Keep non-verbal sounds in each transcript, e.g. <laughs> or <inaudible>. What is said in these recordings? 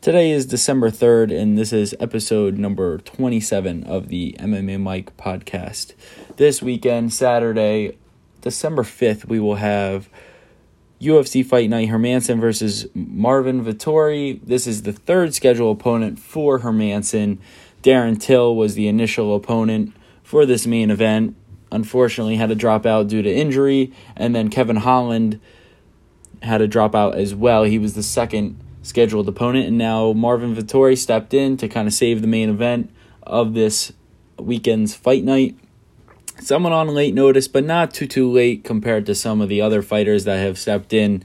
Today is December 3rd, and this is episode number 27 of the MMA Mike podcast. This weekend, Saturday, December 5th, we will have UFC Fight Night Hermansson versus Marvin Vettori. This is the third scheduled opponent for Hermansson. Darren Till was the initial opponent for this main event. Unfortunately, had to drop out due to injury, and then Kevin Holland had to drop out as well. He was the second scheduled opponent, and now Marvin Vettori stepped in to kind of save the main event of this weekend's fight night. Someone on late notice, but not too too late compared to some of the other fighters that have stepped in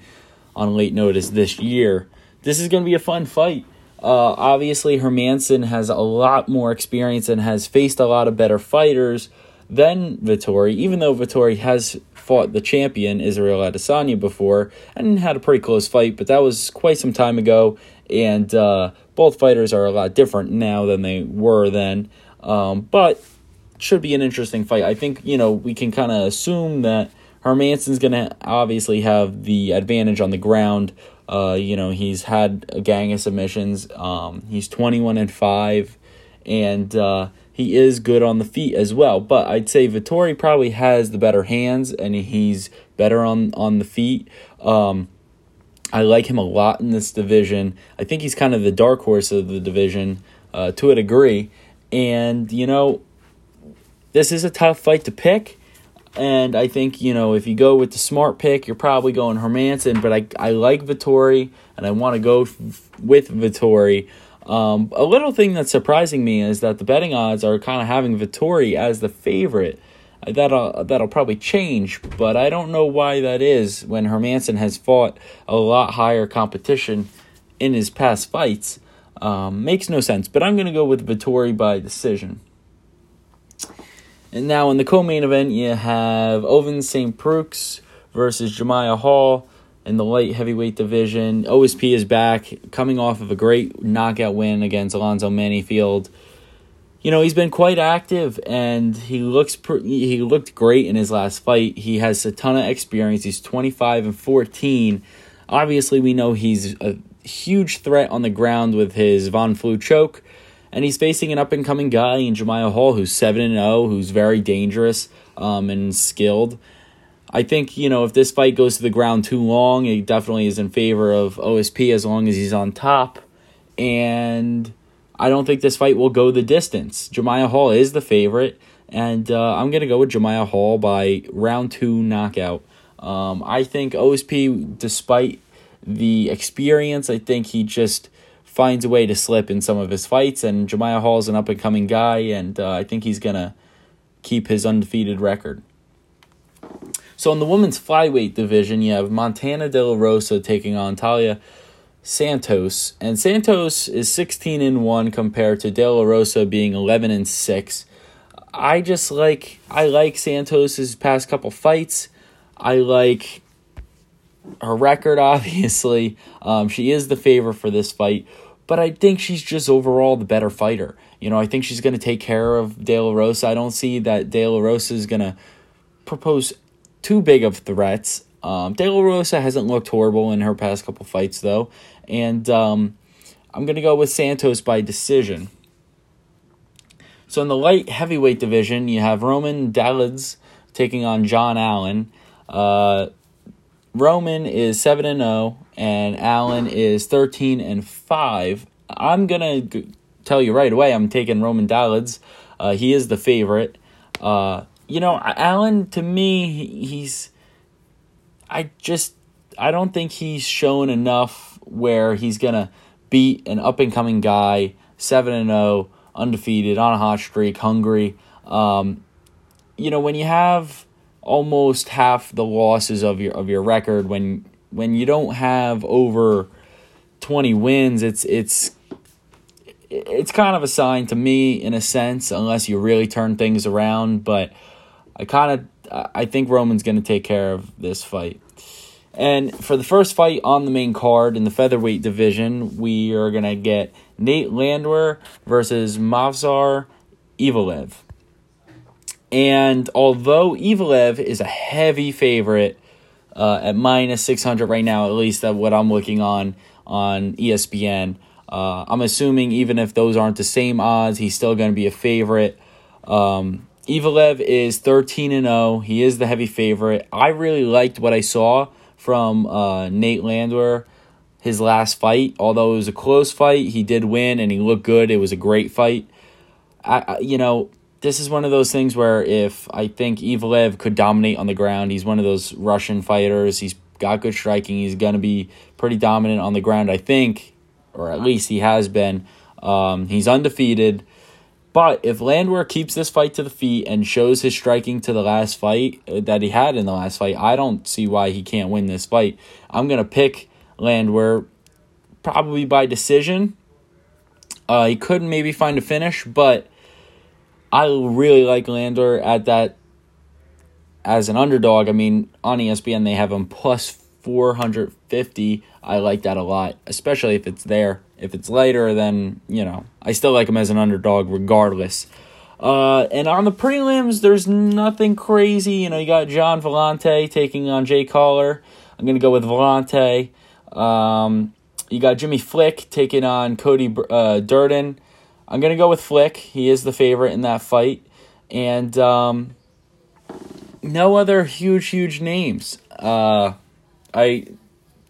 on late notice this year. This is going to be a fun fight. Uh, obviously, Hermansson has a lot more experience and has faced a lot of better fighters than Vettori, even though Vettori has fought the champion Israel Adesanya before and had a pretty close fight, but that was quite some time ago, and uh, both fighters are a lot different now than they were then. Um, but should be an interesting fight. I think you know we can kind of assume that Hermansson's going to obviously have the advantage on the ground. Uh, you know he's had a gang of submissions. Um, he's twenty one and five, and uh, he is good on the feet as well. But I'd say Vettori probably has the better hands and he's better on, on the feet. Um, I like him a lot in this division. I think he's kind of the dark horse of the division uh, to a degree. And, you know, this is a tough fight to pick. And I think, you know, if you go with the smart pick, you're probably going Hermansson. But I, I like Vettori, and I want to go f- with Vettori. Um, a little thing that's surprising me is that the betting odds are kind of having Vettori as the favorite. Uh, that'll that'll probably change, but I don't know why that is. When Hermansson has fought a lot higher competition in his past fights, um, makes no sense. But I'm going to go with Vettori by decision. And now in the co-main event, you have Ovince St. Preux versus Jamahal Hall in the light heavyweight division. OSP is back, coming off of a great knockout win against Alonzo Menifield. You know he's been quite active, and he looks he looked great in his last fight. He has a ton of experience. He's twenty five and fourteen. Obviously, we know he's a huge threat on the ground with his Von Flue choke, and he's facing an up and coming guy in Jamahal Hall who's seven and zero, oh, who's very dangerous um, and skilled. I think, you know, if this fight goes to the ground too long, it definitely is in favor of OSP as long as he's on top. And I don't think this fight will go the distance. Jamahal Hall is the favorite, and uh, I'm going to go with Jamahal Hall by round two knockout. Um, I think OSP, despite the experience, I think he just finds a way to slip in some of his fights. And Jamahal Hall is an up and coming guy, and uh, I think he's going to keep his undefeated record. So in the women's flyweight division, you have Montana De La Rosa taking on Talia Santos, and Santos is 16 and 1 compared to De La Rosa being 11 and 6. I just like I like Santos's past couple fights. I like her record <laughs> obviously. Um, she is the favor for this fight, but I think she's just overall the better fighter. You know, I think she's going to take care of De La Rosa. I don't see that De La Rosa is going to propose too big of threats. Um, De La Rosa hasn't looked horrible in her past couple fights, though. And um, I'm going to go with Santos by decision. So in the light heavyweight division, you have Roman Dolidze taking on John Allen. Uh, Roman is 7 and 0 and Allen is 13 and 5. I'm going to tell you right away I'm taking Roman Dolidze. Uh, he is the favorite. Uh, you know, Allen to me, he's. I just I don't think he's shown enough where he's gonna beat an up and coming guy, seven and zero, oh, undefeated on a hot streak, hungry. Um, you know, when you have almost half the losses of your of your record, when when you don't have over twenty wins, it's it's it's kind of a sign to me in a sense, unless you really turn things around. But I kind of I think Roman's going to take care of this fight. And for the first fight on the main card in the featherweight division, we are going to get Nate Landwehr versus Movsar Evloev. And although Evloev is a heavy favorite uh, at minus 600 right now, at least at what I'm looking on on ESPN, Uh, I'm assuming even if those aren't the same odds, he's still going to be a favorite. Um, Evloev is 13 and 0. He is the heavy favorite. I really liked what I saw from uh, Nate Landwehr his last fight. Although it was a close fight, he did win and he looked good. It was a great fight. I, I you know, this is one of those things where if I think Evloev could dominate on the ground, he's one of those Russian fighters. He's got good striking. He's going to be pretty dominant on the ground, I think, or at least he has been. Um, he's undefeated. But if Landwehr keeps this fight to the feet and shows his striking to the last fight uh, that he had in the last fight, I don't see why he can't win this fight. I'm going to pick Landwehr probably by decision. Uh, he could maybe find a finish, but I really like Landwehr at that as an underdog. I mean, on ESPN they have him plus 450. I like that a lot, especially if it's there. If it's later, then, you know, I still like him as an underdog regardless. Uh, and on the prelims, there's nothing crazy. You know, you got Gian Villante taking on Jay Collar. I'm going to go with Villante. Um, you got Jimmy Flick taking on Cody uh, Durden. I'm going to go with Flick. He is the favorite in that fight. And um, no other huge, huge names. Uh, I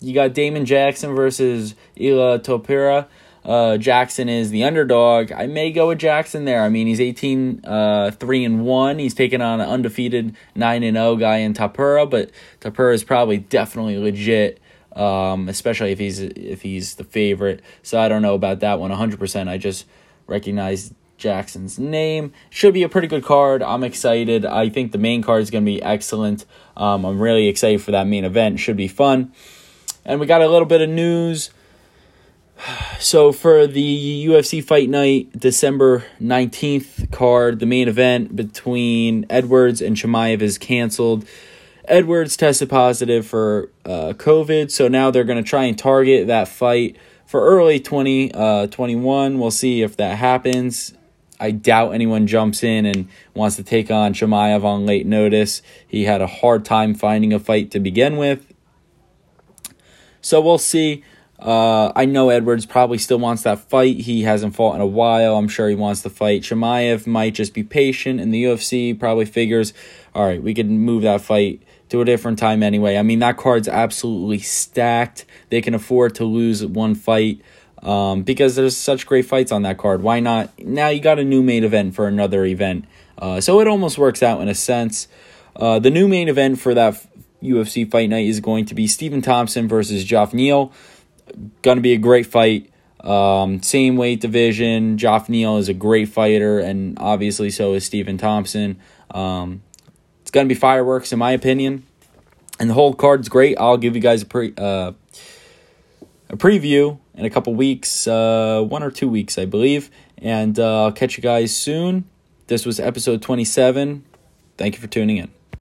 you got Damon Jackson versus Ilia Topuria. Uh, Jackson is the underdog. I may go with Jackson there. I mean, he's 18 uh, 3 and 1. He's taking on an undefeated 9 and 0 guy in Topuria, but Topuria is probably definitely legit. Um, especially if he's if he's the favorite. So I don't know about that one 100%. I just recognize Jackson's name. Should be a pretty good card. I'm excited. I think the main card is going to be excellent. Um, I'm really excited for that main event. Should be fun. And we got a little bit of news. <sighs> So for the UFC Fight Night December 19th card, the main event between Edwards and Chimaev is canceled. Edwards tested positive for uh, COVID, so now they're going to try and target that fight for early 2021. Uh, we'll see if that happens. I doubt anyone jumps in and wants to take on Chimaev on late notice. He had a hard time finding a fight to begin with. So we'll see. Uh, I know Edwards probably still wants that fight. He hasn't fought in a while. I'm sure he wants to fight. Chimaev might just be patient, and the UFC probably figures, all right, we can move that fight to a different time anyway. I mean, that card's absolutely stacked. They can afford to lose one fight um, because there's such great fights on that card. Why not? Now you got a new main event for another event. Uh, so it almost works out in a sense. Uh, the new main event for that UFC fight night is going to be Stephen Thompson versus Geoff Neal. Going to be a great fight. Um, same weight division. Geoff Neal is a great fighter, and obviously so is Stephen Thompson. Um, it's going to be fireworks, in my opinion. And the whole card's great. I'll give you guys a pre uh, a preview in a couple weeks, uh, one or two weeks, I believe. And uh, I'll catch you guys soon. This was episode 27. Thank you for tuning in.